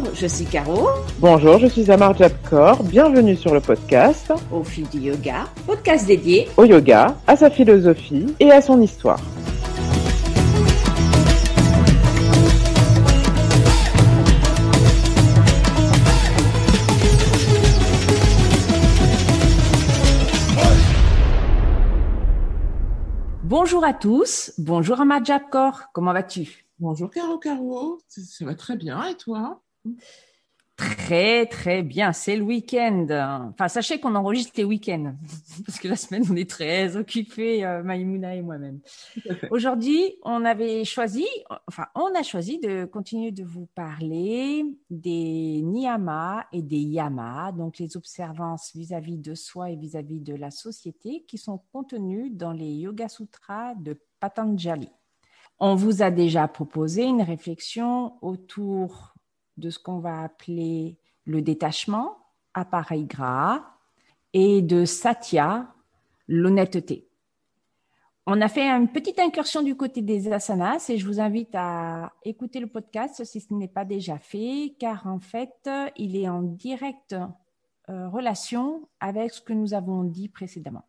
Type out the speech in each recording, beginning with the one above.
Bonjour, je suis Caro. Bonjour, je suis Amar Jabkor. Bienvenue sur le podcast. Au fil du yoga, podcast dédié au yoga, à sa philosophie et à son histoire. Bonjour à tous, bonjour Amar Jabkor, comment vas-tu? Bonjour Caro Caro, ça va très bien. Et toi? Très très bien, c'est le week-end. Enfin, sachez qu'on enregistre les week-ends parce que la semaine on est très occupés, euh, Maïmouna et moi-même. Aujourd'hui, on avait choisi, enfin, on a choisi de continuer de vous parler des niyamas et des yamas, donc les observances vis-à-vis de soi et vis-à-vis de la société qui sont contenues dans les Yoga Sutras de Patanjali. On vous a déjà proposé une réflexion autour de ce qu'on va appeler le détachement, appareil gras, et de satya, l'honnêteté. On a fait une petite incursion du côté des asanas et je vous invite à écouter le podcast si ce n'est pas déjà fait, car en fait, il est en directe euh, relation avec ce que nous avons dit précédemment.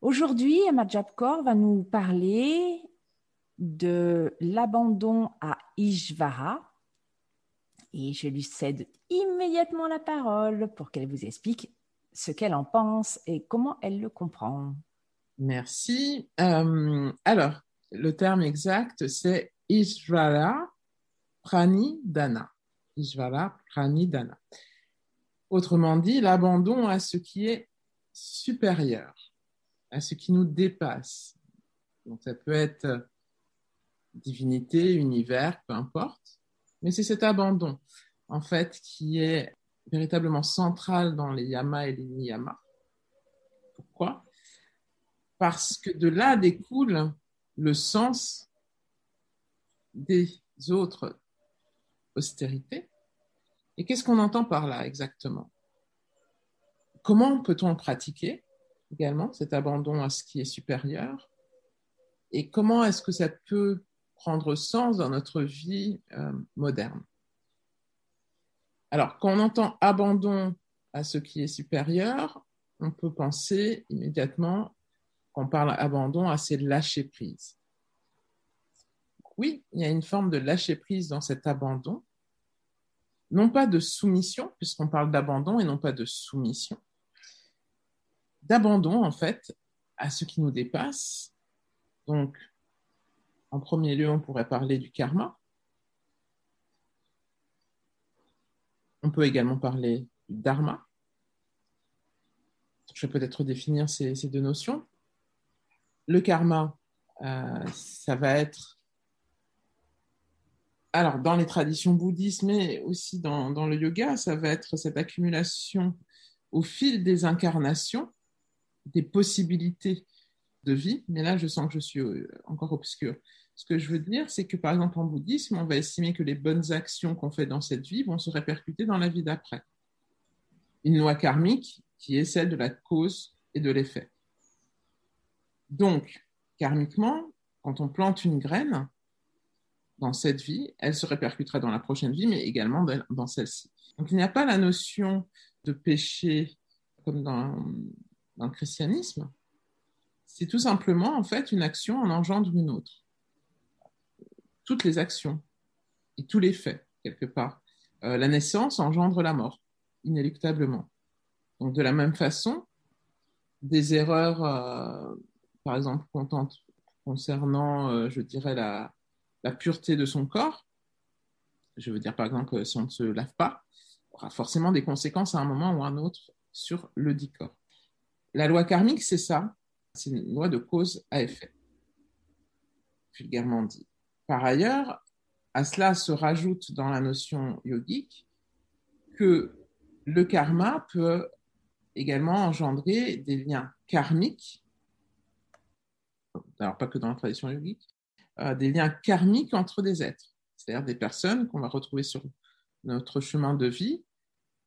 Aujourd'hui, Amajab Kaur va nous parler de l'abandon à Ishvara. Et je lui cède immédiatement la parole pour qu'elle vous explique ce qu'elle en pense et comment elle le comprend. Merci. Euh, alors, le terme exact, c'est Ishvara Prani Dana. Ishvara Prani Dana. Autrement dit, l'abandon à ce qui est supérieur, à ce qui nous dépasse. Donc, ça peut être divinité, univers, peu importe. Mais c'est cet abandon, en fait, qui est véritablement central dans les yamas et les niyamas. Pourquoi? Parce que de là découle le sens des autres austérités. Et qu'est-ce qu'on entend par là exactement? Comment peut-on pratiquer également cet abandon à ce qui est supérieur? Et comment est-ce que ça peut prendre sens dans notre vie euh, moderne. Alors, quand on entend abandon à ce qui est supérieur, on peut penser immédiatement qu'on parle abandon à ces lâcher prise. Oui, il y a une forme de lâcher prise dans cet abandon, non pas de soumission, puisqu'on parle d'abandon et non pas de soumission, d'abandon en fait à ce qui nous dépasse, donc en premier lieu, on pourrait parler du karma. On peut également parler du dharma. Je vais peut-être définir ces, deux notions. Le karma, euh, ça va être, alors dans les traditions bouddhistes, mais aussi dans, dans le yoga, ça va être cette accumulation au fil des incarnations des possibilités de vie, mais là, je sens que je suis euh, encore obscur. Ce que je veux dire, c'est que par exemple en bouddhisme, on va estimer que les bonnes actions qu'on fait dans cette vie vont se répercuter dans la vie d'après. Une loi karmique qui est celle de la cause et de l'effet. Donc, karmiquement, quand on plante une graine dans cette vie, elle se répercutera dans la prochaine vie, mais également dans celle-ci. Donc, il n'y a pas la notion de péché comme dans, dans le christianisme, c'est tout simplement en fait une action en engendre une autre. Toutes les actions et tous les faits, quelque part. Euh, la naissance engendre la mort, inéluctablement. Donc de la même façon, des erreurs, euh, par exemple, concernant, euh, je dirais, la, la, pureté de son corps, je veux dire par exemple si on ne se lave pas, aura forcément des conséquences à un moment ou à un autre sur le dit corps. La loi karmique, c'est ça, c'est une loi de cause à effet, vulgairement dit. Par ailleurs, à cela se rajoute dans la notion yogique que le karma peut également engendrer des liens karmiques, alors pas que dans la tradition yogique, euh, des liens karmiques entre des êtres, c'est-à-dire des personnes qu'on va retrouver sur notre chemin de vie,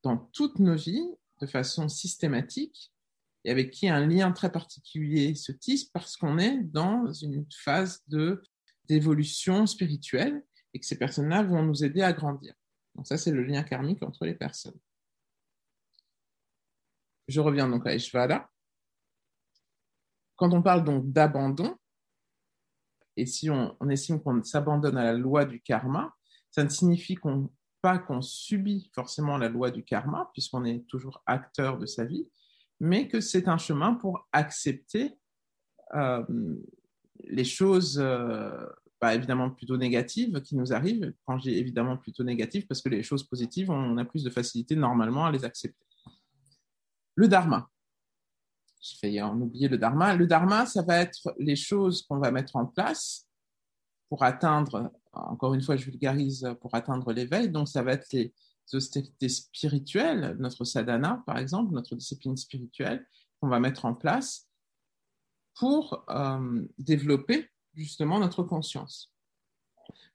dans toutes nos vies, de façon systématique, et avec qui un lien très particulier se tisse parce qu'on est dans une phase de d'évolution spirituelle et que ces personnes-là vont nous aider à grandir. Donc ça, c'est le lien karmique entre les personnes. Je reviens donc à Ishvara. Quand on parle donc d'abandon, et si on, estime qu'on s'abandonne à la loi du karma, ça ne signifie pas qu'on subit forcément la loi du karma, puisqu'on est toujours acteur de sa vie, mais que c'est un chemin pour accepter euh, les choses, euh, bah, évidemment plutôt négatives qui nous arrivent. Quand j'ai évidemment plutôt négatives, parce que les choses positives, on a plus de facilité normalement à les accepter. Le dharma. J'ai failli en oublier le dharma. Le dharma, ça va être les choses qu'on va mettre en place pour atteindre, encore une fois, je vulgarise, pour atteindre l'éveil. Donc, ça va être les austérités spirituelles, notre sadhana, par exemple, notre discipline spirituelle qu'on va mettre en place pour euh, développer justement notre conscience.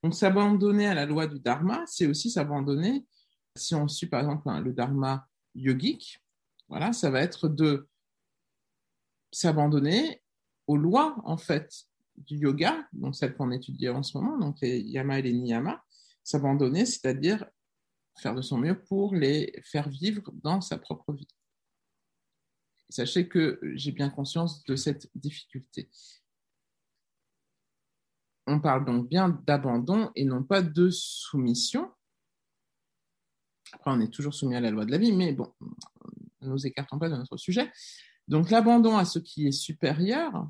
Donc, s'abandonner à la loi du dharma, c'est aussi s'abandonner, si on suit par exemple le dharma yogique, voilà, ça va être de s'abandonner aux lois, en fait, du yoga, donc celles qu'on étudie en ce moment, donc les yama et les niyama, s'abandonner, c'est-à-dire faire de son mieux pour les faire vivre dans sa propre vie. Sachez que j'ai bien conscience de cette difficulté. On parle donc bien d'abandon et non pas de soumission. Après, on est toujours soumis à la loi de la vie, mais bon, ne nous écartons pas de notre sujet. Donc l'abandon à ce qui est supérieur,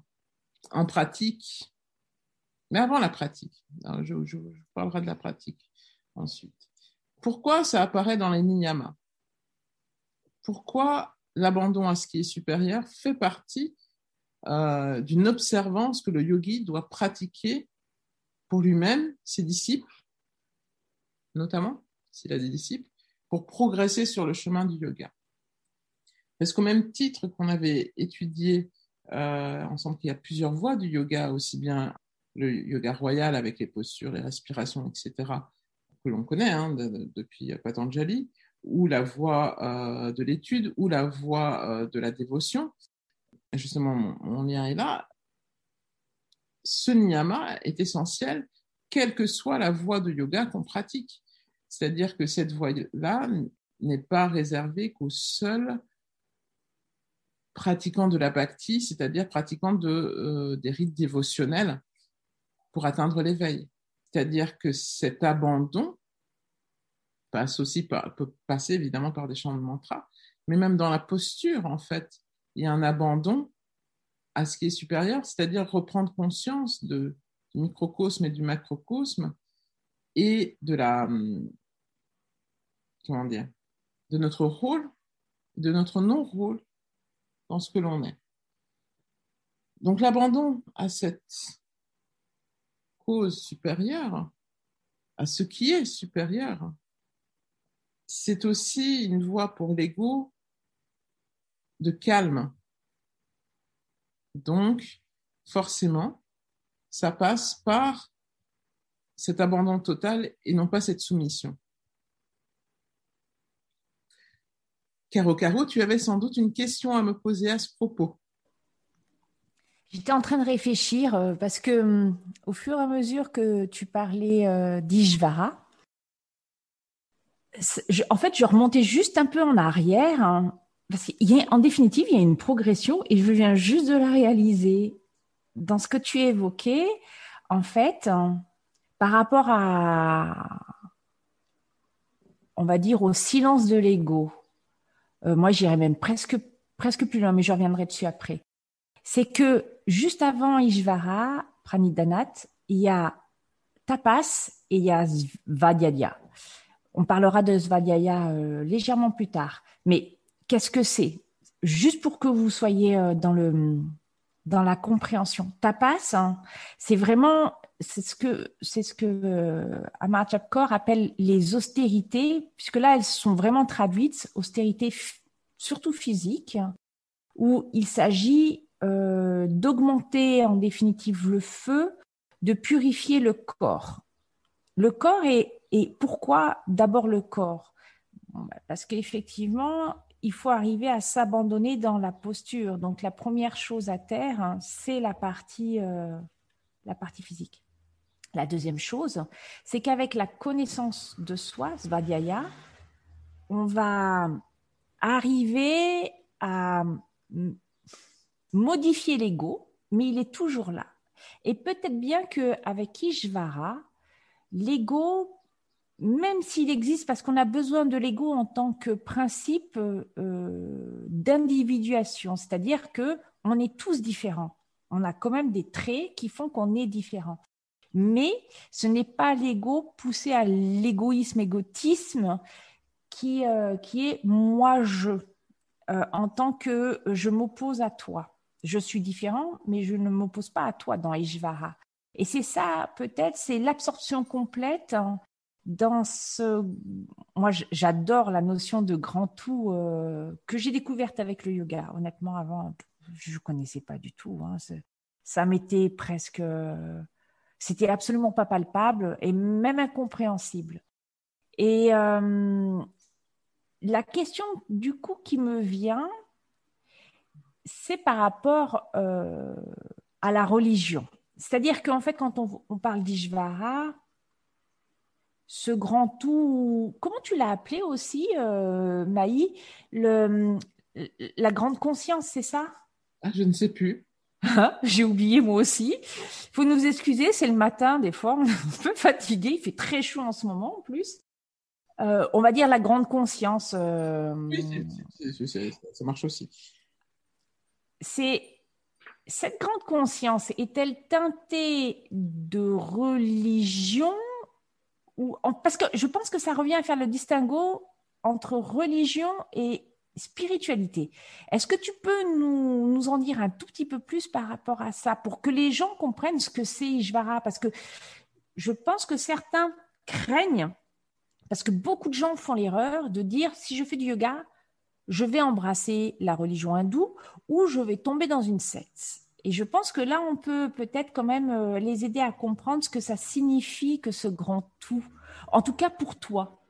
en pratique, mais avant la pratique, je, je, parlerai de la pratique ensuite. Pourquoi ça apparaît dans les niyamas? Pourquoi l'abandon à ce qui est supérieur fait partie euh, d'une observance que le yogi doit pratiquer pour lui-même, ses disciples, notamment s'il a des disciples, pour progresser sur le chemin du yoga? Parce qu'au même titre qu'on avait étudié euh, ensemble qu'il y a plusieurs voies du yoga, aussi bien le yoga royal avec les postures, les respirations, etc., que l'on connaît hein, depuis Patanjali, ou la voie euh, de l'étude, ou la voie euh, de la dévotion. justement, mon, lien est là. Ce niyama est essentiel, quelle que soit la voie de yoga qu'on pratique. C'est-à-dire que cette voie-là n'est pas réservée qu'aux seuls pratiquant de la bhakti, c'est-à-dire pratiquant de, euh, des rites dévotionnels pour atteindre l'éveil. C'est-à-dire que cet abandon passe peut passer évidemment par des chants de mantra, mais même dans la posture, en fait, il y a un abandon à ce qui est supérieur, c'est-à-dire reprendre conscience du microcosme et du macrocosme et de la, hum, comment dire, de notre rôle, de notre non-rôle dans ce que l'on est. Donc l'abandon à cette cause supérieure, à ce qui est supérieur, c'est aussi une voie pour l'ego de calme. Donc, forcément, ça passe par cet abandon total et non pas cette soumission. Caro Caro, tu avais sans doute une question à me poser à ce propos. J'étais en train de réfléchir euh, parce que hum, au fur et à mesure que tu parlais euh, en fait, je remontais juste un peu en arrière. Hein, parce en définitive, il y a une progression et je viens juste de la réaliser. Dans ce que tu évoquais, en fait, hein, par rapport à, on va dire, au silence de l'ego, euh, moi j'irais même presque, presque plus loin, mais je reviendrai dessus après. C'est que juste avant Ishvara, Pranidanat, il y a Tapas et il y a Svadhyaya. On parlera de Svadhyaya euh, légèrement plus tard. Mais qu'est-ce que c'est? Juste pour que vous soyez euh, dans le dans la compréhension. Tapas, hein, c'est vraiment c'est ce que c'est ce que euh, Amar appelle les austérités, puisque là elles sont vraiment traduites austérités surtout physiques, où il s'agit d'augmenter en définitive le feu, de purifier le corps. Le corps est et pourquoi d'abord le corps? Bah, Parce qu'effectivement, il faut arriver à s'abandonner dans la posture. Donc la première chose à terre, hein, c'est la partie, euh, la partie physique La deuxième chose, c'est qu'avec la connaissance de soi, Svadhyaya, on va arriver à modifier l'ego, mais il est toujours là. Et peut-être bien qu'avec Ishvara, l'ego, même s'il existe, parce qu'on a besoin de l'ego en tant que principe euh, d'individuation, c'est-à-dire que on est tous différents. On a quand même des traits qui font qu'on est différents. Mais ce n'est pas l'ego poussé à l'égoïsme, égotisme, qui, euh, qui est moi-je, euh, en tant que je m'oppose à toi. Je suis différent, mais je ne m'oppose pas à toi dans Ishvara. Et c'est ça, peut-être, c'est l'absorption complète hein, dans ce. Moi, j'adore la notion de grand tout euh, que j'ai découverte avec le yoga. Honnêtement, avant, je ne connaissais pas du tout. Hein. Ça m'était presque. C'était absolument pas palpable et même incompréhensible. Et euh, la question du coup qui me vient, c'est par rapport euh, à la religion. C'est-à-dire qu'en fait, quand on, parle d'Ishvara, ce grand tout, comment tu l'as appelé aussi, euh, Maï, le, la grande conscience, c'est ça? Ah, Je ne sais plus. J'ai oublié moi aussi. Il faut nous excuser, c'est le matin, des fois, on est un peu fatigué, il fait très chaud en ce moment en plus. Euh, on va dire la grande conscience. Euh, oui, ça marche aussi c'est cette grande conscience est-elle teintée de religion parce que je pense que ça revient à faire le distinguo entre religion et spiritualité. Est-ce que tu peux nous, nous, en dire un tout petit peu plus par rapport à ça pour que les gens comprennent ce que c'est Ishvara? Parce que je pense que certains craignent, parce que beaucoup de gens font l'erreur de dire si je fais du yoga, je vais embrasser la religion hindoue ou je vais tomber dans une secte. Et je pense que là, on peut peut-être quand même euh, les aider à comprendre ce que ça signifie que ce grand tout, en tout cas pour toi.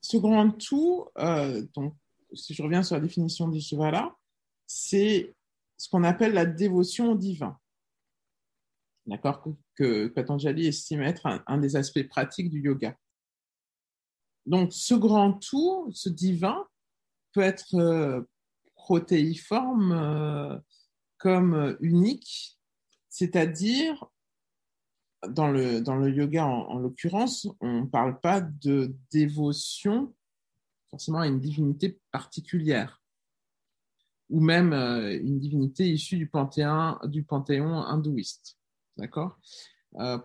Ce grand tout, euh, donc, si je reviens sur la définition d'Ishvara, c'est ce qu'on appelle la dévotion au divin. D'accord? Que Patanjali estime être un des aspects pratiques du yoga. Donc, ce grand tout, ce divin, peut être euh, protéiforme comme unique, c'est-à-dire dans le, yoga en, l'occurrence, on ne parle pas de dévotion forcément à une divinité particulière ou même euh, une divinité issue du panthéon, du panthéon hindouiste. D'accord?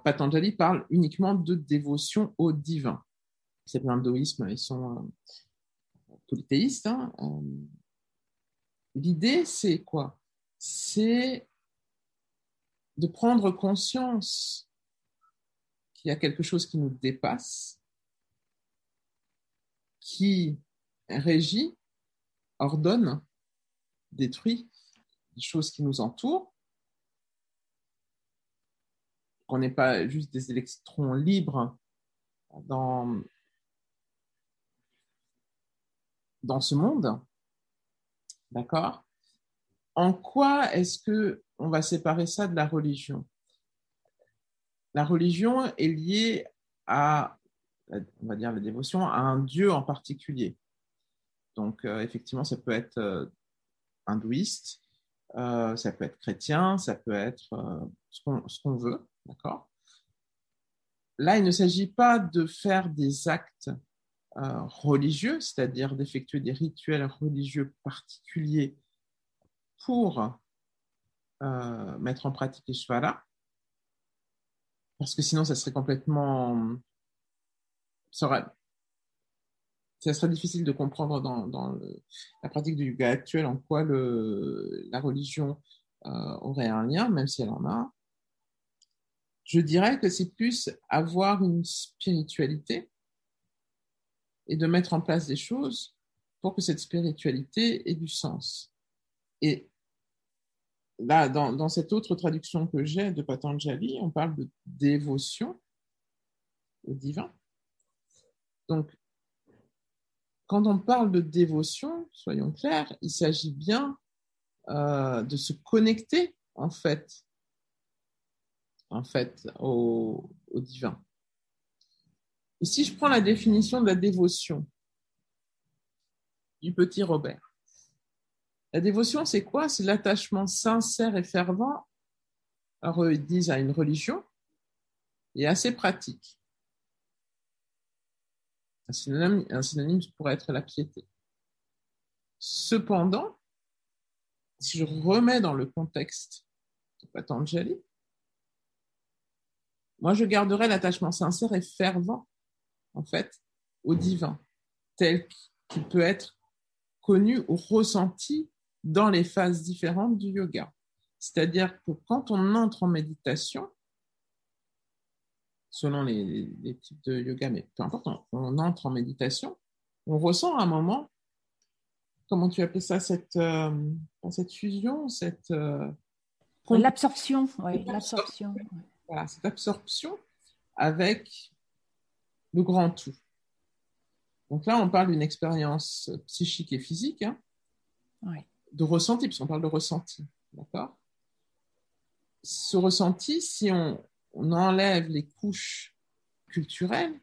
Patanjali parle uniquement de dévotion au divin. C'est l'hindouisme, ils sont polythéiste. Hein, euh, l'idée, c'est quoi? C'est de prendre conscience qu'il y a quelque chose qui nous dépasse, qui régit, ordonne, détruit les choses qui nous entourent, qu'on n'est pas juste des électrons libres dans dans ce monde. D'accord? En quoi est-ce que on va séparer ça de la religion? La religion est liée à, on va dire, la dévotion à un dieu en particulier. Donc, euh, effectivement, ça peut être euh, hindouiste, euh, ça peut être chrétien, ça peut être ce qu'on veut, d'accord? Là, il ne s'agit pas de faire des actes religieux, c'est-à-dire d'effectuer des rituels religieux particuliers pour euh, mettre en pratique Ishvara, parce que sinon ça serait complètement... Ça, serait, difficile de comprendre dans, la pratique du yoga actuel en quoi la religion euh, aurait un lien, même si elle en a. Je dirais que c'est plus avoir une spiritualité et de mettre en place des choses pour que cette spiritualité ait du sens. Et là, dans, cette autre traduction que j'ai de Patanjali, on parle de dévotion au divin. Donc, quand on parle de dévotion, soyons clairs, il s'agit bien euh, de se connecter, en fait, en fait, au, au divin. Et si je prends la définition de la dévotion du petit Robert, la dévotion, c'est quoi? C'est l'attachement sincère et fervent, alors ils disent à une religion, et assez pratique. Un synonyme, un synonyme pourrait être la piété. Cependant, si je remets dans le contexte de Patanjali, moi je garderai l'attachement sincère et fervent, en fait, au divin, tel qu'il peut être connu ou ressenti dans les phases différentes du yoga. C'est-à-dire que quand on entre en méditation, selon les, types de yoga, mais peu importe, on, entre en méditation, on ressent à un moment, comment tu appelles ça, cette, euh, cette fusion, cette... Euh, l'absorption, oui, l'absorption. Voilà, cette absorption avec le grand tout. Donc là, on parle d'une expérience psychique et physique, hein, de ressenti, puisqu'on parle de ressenti. D'accord? Ce ressenti, si on, on, enlève les couches culturelles,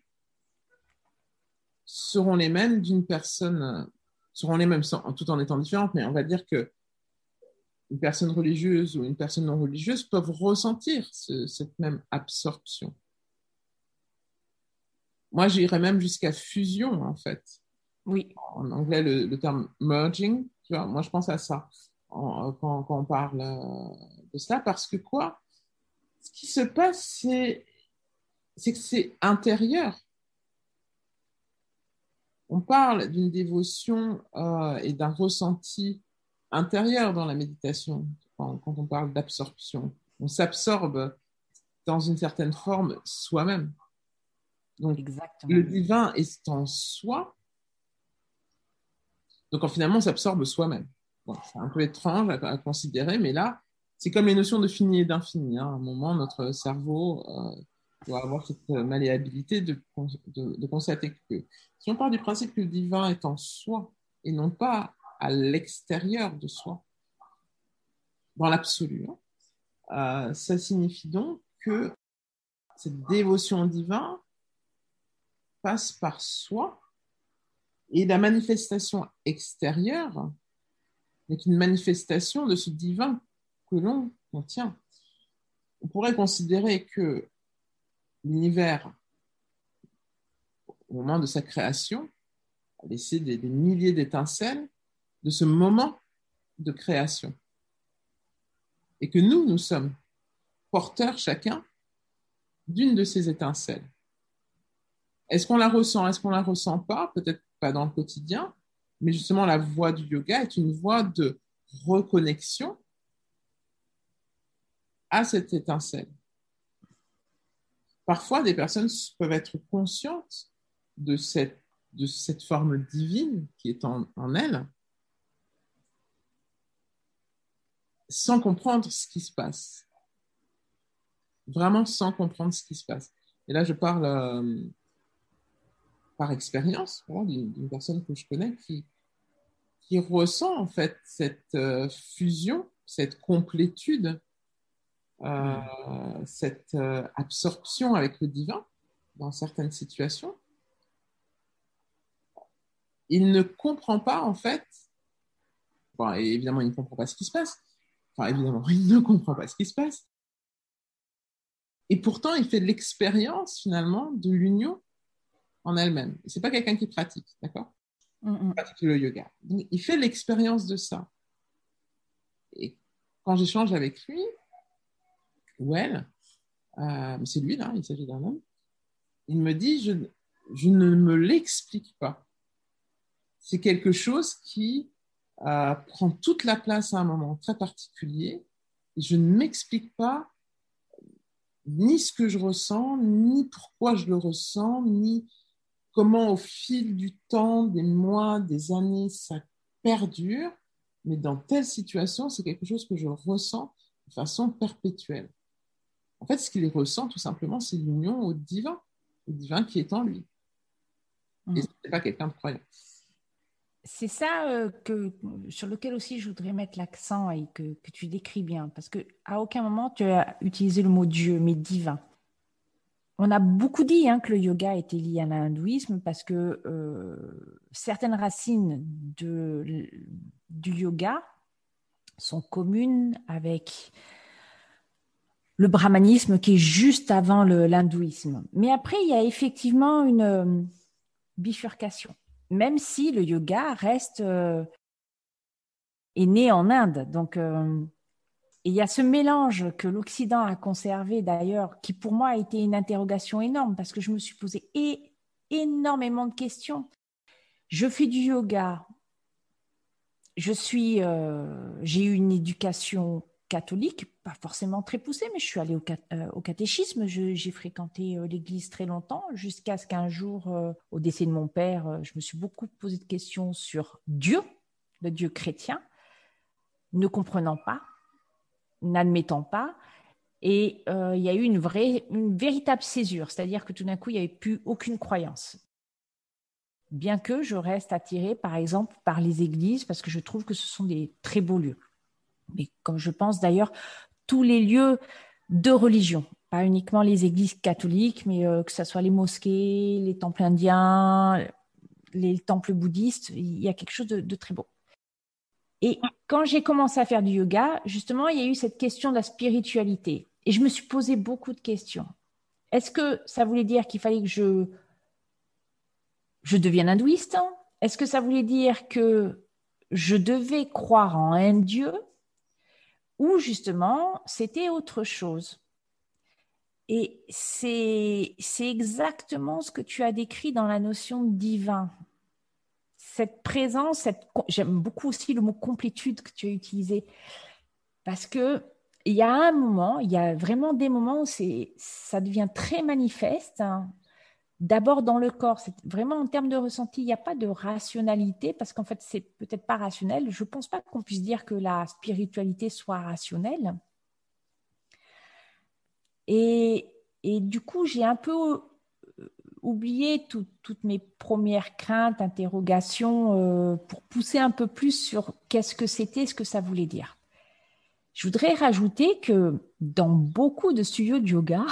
seront les mêmes d'une personne, seront les mêmes tout en étant différentes, mais on va dire que une personne religieuse ou une personne non religieuse peuvent ressentir cette même absorption. Moi, j'irais même jusqu'à fusion, en fait. Oui. En anglais, le, terme merging, tu vois, moi, je pense à ça quand, quand, on parle euh, de cela, parce que quoi? Ce qui se passe, c'est, c'est que c'est intérieur. On parle d'une dévotion euh, et d'un ressenti intérieur dans la méditation, quand, quand on parle d'absorption. On s'absorbe dans une certaine forme soi-même. Donc, le divin est en soi. Donc, finalement, on s'absorbe soi-même. c'est un peu étrange à, considérer, mais là, c'est comme les notions de fini et d'infini. Hein. À un moment, notre cerveau euh, doit avoir cette malléabilité de, de, constater que si on part du principe que le divin est en soi et non pas à l'extérieur de soi, dans l'absolu, hein, euh, ça signifie donc que cette dévotion au divin passe par soi et la manifestation extérieure n'est qu'une manifestation de ce divin que l'on contient. On pourrait considérer que l'univers, au moment de sa création, a laissé des, des milliers d'étincelles de ce moment de création. Et que nous, nous sommes porteurs chacun d'une de ces étincelles. Est-ce qu'on la ressent Est-ce qu'on la ressent pas? Peut-être dans le quotidien, mais justement la voie du yoga est une voie de reconnexion à cette étincelle. Parfois, des personnes peuvent être conscientes de cette, de cette forme divine qui est en, en elles, sans comprendre ce qui se passe. Vraiment sans comprendre ce qui se passe. Et là, je parle euh, par expérience d'une personne que je connais qui, qui ressent en fait cette euh, fusion, cette complétude, euh, cette euh, absorption avec le divin dans certaines situations. Il ne comprend pas en fait, bon, évidemment il ne comprend pas ce qui se passe, enfin évidemment il ne comprend pas ce qui se passe, et pourtant il fait l'expérience finalement de l'union en elle-même. C'est pas quelqu'un qui pratique, d'accord? Mm pratique le yoga. il fait l'expérience de ça. Et quand j'échange avec lui, ou elle, euh, c'est lui là, il s'agit d'un homme, il me dit, je, je ne me l'explique pas. C'est quelque chose qui euh, prend toute la place à un moment très particulier. Et je ne m'explique pas ni ce que je ressens, ni pourquoi je le ressens, ni comment au fil du temps, des mois, des années, ça perdure, mais dans telle situation, c'est quelque chose que je ressens de façon perpétuelle. En fait, ce qu'il ressent, tout simplement, c'est l'union au divin, au divin qui est en lui. Et ce n'est pas quelqu'un de croyant. c'est ça euh, que, sur lequel aussi je voudrais mettre l'accent et que, que, tu décris bien, parce que à aucun moment tu as utilisé le mot Dieu, mais divin. On a beaucoup dit hein, que le yoga était lié à l'hindouisme parce que euh, certaines racines du yoga sont communes avec le brahmanisme qui est juste avant l'hindouisme. Mais après, il y a effectivement une euh, bifurcation même si le yoga reste euh, est né en Inde. Donc, il y a ce mélange que l'Occident a conservé d'ailleurs, qui pour moi a été une interrogation énorme parce que je me suis posé énormément de questions. Je fais du yoga. Je suis, euh, j'ai eu une éducation catholique, pas forcément très poussée, mais je suis allée au, euh, catéchisme. J'ai fréquenté euh, l'église très longtemps, jusqu'à ce qu'un jour, au décès de mon père, je me suis beaucoup posé de questions sur Dieu, le Dieu chrétien, ne comprenant pas, n'admettant pas. Et il y a eu une vraie, véritable césure, c'est-à-dire que tout d'un coup, il n'y avait plus aucune croyance. Bien que je reste attirée, par exemple, par les églises, parce que je trouve que ce sont des très beaux lieux mais comme je pense d'ailleurs tous les lieux de religion, pas uniquement les églises catholiques, mais euh, que ce soit les mosquées, les temples indiens, les temples bouddhistes, il y a quelque chose de, très beau. Et quand j'ai commencé à faire du yoga, justement, il y a eu cette question de la spiritualité. Et je me suis posé beaucoup de questions. Est-ce que ça voulait dire qu'il fallait que je, je devienne hindouiste? Est-ce que ça voulait dire que je devais croire en un Dieu? Ou justement c'était autre chose? Et c'est exactement ce que tu as décrit dans la notion de divin. Cette présence, j'aime beaucoup aussi le mot complétude que tu as utilisé, parce que il y a un moment, il y a vraiment des moments où ça devient très manifeste. Hein d'abord dans le corps. C'est vraiment en termes de ressenti, il n'y a pas de rationalité parce qu'en fait, c'est peut-être pas rationnel. Je ne pense pas qu'on puisse dire que la spiritualité soit rationnelle. Et, du coup, j'ai un peu oublié toutes mes premières craintes, interrogations euh, pour pousser un peu plus sur qu'est-ce que c'était, ce que ça voulait dire. Je voudrais rajouter que dans beaucoup de studios de yoga,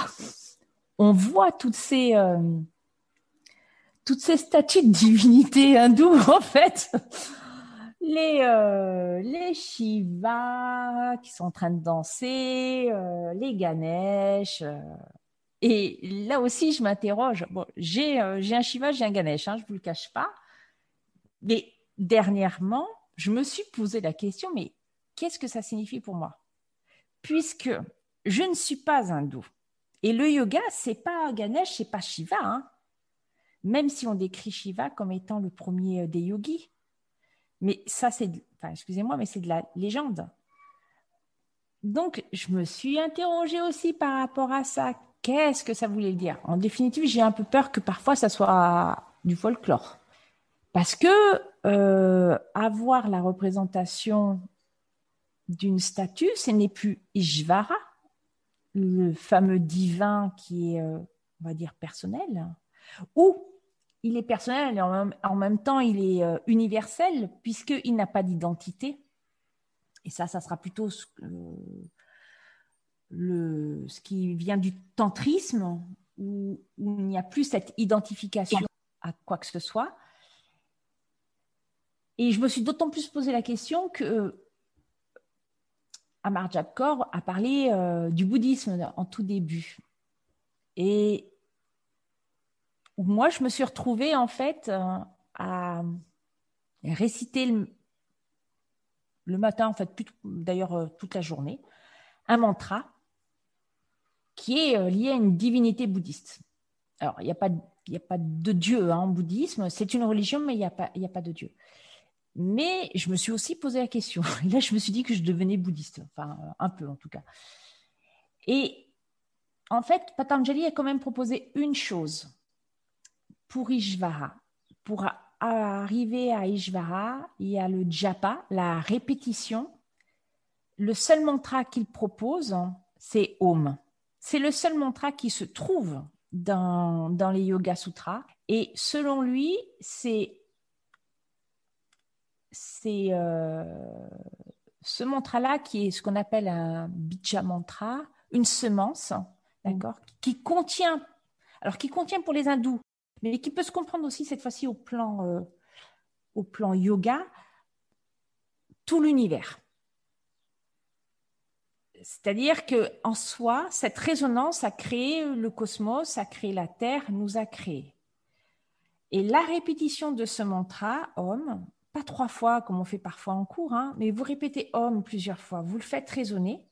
on voit toutes ces, euh, toutes ces statues de divinité hindoues, en fait. Les, euh, les Shiva qui sont en train de danser, les Ganesh. Euh. et là aussi, je m'interroge. Bon, j'ai j'ai un Shiva, j'ai un Ganesh, hein, je ne vous le cache pas. Mais dernièrement, je me suis posé la question, mais qu'est-ce que ça signifie pour moi? Puisque je ne suis pas hindou. Et le yoga, c'est pas Ganesh, c'est pas Shiva. Hein même si on décrit Shiva comme étant le premier euh, des yogis. Mais ça, c'est, enfin, excusez-moi, mais c'est de la légende. Donc, je me suis interrogée aussi par rapport à ça. Qu'est-ce que ça voulait dire? En définitive, j'ai un peu peur que parfois ça soit du folklore. Parce que euh, avoir la représentation d'une statue, ce n'est plus Ishvara, le fameux divin qui est, euh, on va dire, personnel, ou il est personnel et en même, temps il est euh, universel puisqu'il n'a pas d'identité. Et ça, ça sera plutôt ce qui vient du tantrisme où, il n'y a plus cette identification à quoi que ce soit. Et je me suis d'autant plus posé la question que Amar Kaur a parlé euh, du bouddhisme en tout début. Et moi, je me suis retrouvée en fait euh, à réciter le, matin, en fait, d'ailleurs euh, toute la journée, un mantra qui est euh, lié à une divinité bouddhiste. Alors, il n'y a, pas, a pas de Dieu hein, en bouddhisme, c'est une religion, mais il n'y a, pas, a pas de Dieu. Mais je me suis aussi posé la question. Et là, je me suis dit que je devenais bouddhiste, enfin, un peu en tout cas. Et en fait, Patanjali a quand même proposé une chose pour Ishvara. Pour arriver à Ishvara, il y a le japa, la répétition. Le seul mantra qu'il propose, c'est Om. C'est le seul mantra qui se trouve dans, dans les Yoga Sutras. Et selon lui, c'est c'est euh, ce mantra-là qui est ce qu'on appelle un bija mantra, une semence, d'accord, qui contient, alors qui contient pour les hindous, mais qui peut se comprendre aussi cette fois-ci au plan, euh, au plan yoga, tout l'univers. C'est-à-dire que en soi, cette résonance a créé le cosmos, a créé la Terre, nous a créé. Et la répétition de ce mantra, homme, pas trois fois comme on fait parfois en cours, hein, mais vous répétez homme plusieurs fois, vous le faites résonner,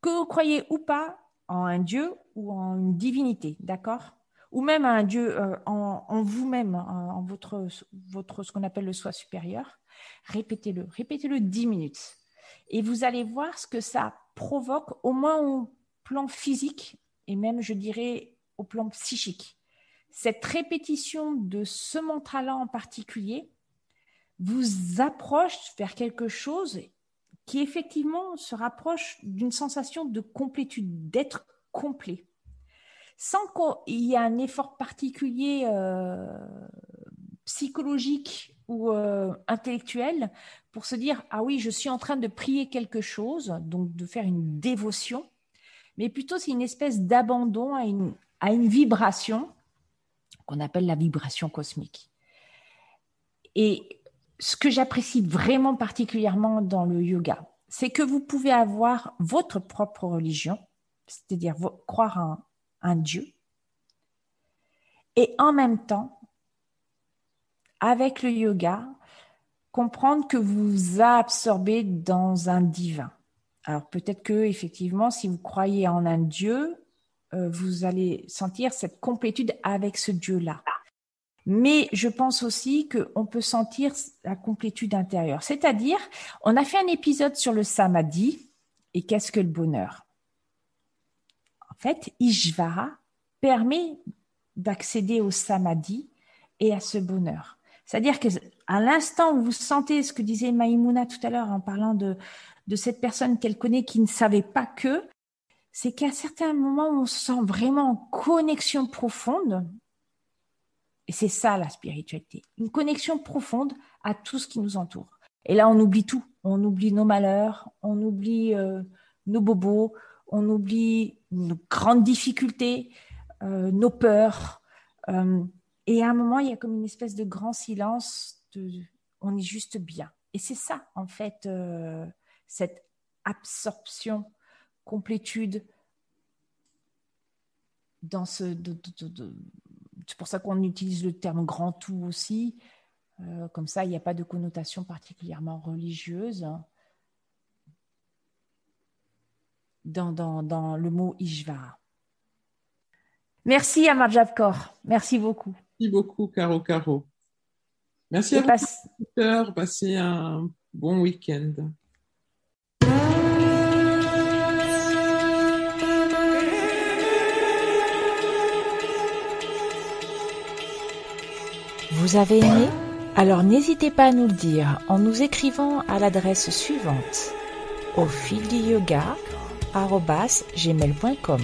que vous croyez ou pas en un dieu ou en une divinité, d'accord? Ou même un dieu euh, en, vous-même, en, votre, votre, ce qu'on appelle le soi supérieur. Répétez-le, répétez-le dix minutes. Et vous allez voir ce que ça provoque, au moins au plan physique et même, je dirais, au plan psychique. Cette répétition de ce mantra-là en particulier vous approche vers quelque chose qui effectivement se rapproche d'une sensation de complétude, d'être complet, sans qu'il y ait un effort particulier euh, psychologique ou euh, intellectuel pour se dire ah oui je suis en train de prier quelque chose donc de faire une dévotion mais plutôt c'est une espèce d'abandon à une, à une vibration qu'on appelle la vibration cosmique. Et ce que j'apprécie vraiment particulièrement dans le yoga c'est que vous pouvez avoir votre propre religion c'est-à-dire croire en un dieu. Et en même temps avec le yoga, comprendre que vous absorbez dans un divin. Alors peut-être que effectivement, si vous croyez en un Dieu, euh, vous allez sentir cette complétude avec ce Dieu-là. Mais je pense aussi qu'on peut sentir la complétude intérieure. C'est-à-dire, on a fait un épisode sur le samadhi et qu'est-ce que le bonheur? En fait, Ishvara permet d'accéder au samadhi et à ce bonheur. C'est-à-dire que à l'instant où vous sentez ce que disait Maïmouna tout à l'heure en parlant de, de cette personne qu'elle connaît qui ne savait pas que, c'est qu'à certains moments, on se sent vraiment en connexion profonde. Et c'est ça la spiritualité, une connexion profonde à tout ce qui nous entoure. Et là, on oublie tout. On oublie nos malheurs, on oublie euh, nos bobos, on oublie nos grandes difficultés, euh, nos peurs. Euh, et à un moment, il y a comme une espèce de grand silence, on est juste bien. Et c'est ça, en fait, euh, cette absorption, complétude dans ce. c'est pour ça qu'on utilise le terme grand tout aussi. Euh, comme ça, il n'y a pas de connotation particulièrement religieuse. Dans, dans, le mot Ishvara. Merci Amar Javkor. Merci beaucoup. Merci beaucoup, Caro Caro. Merci à vous, Passez un bon week-end. Vous avez aimé Alors n'hésitez pas à nous le dire en nous écrivant à l'adresse suivante au fil du yoga gmail.com.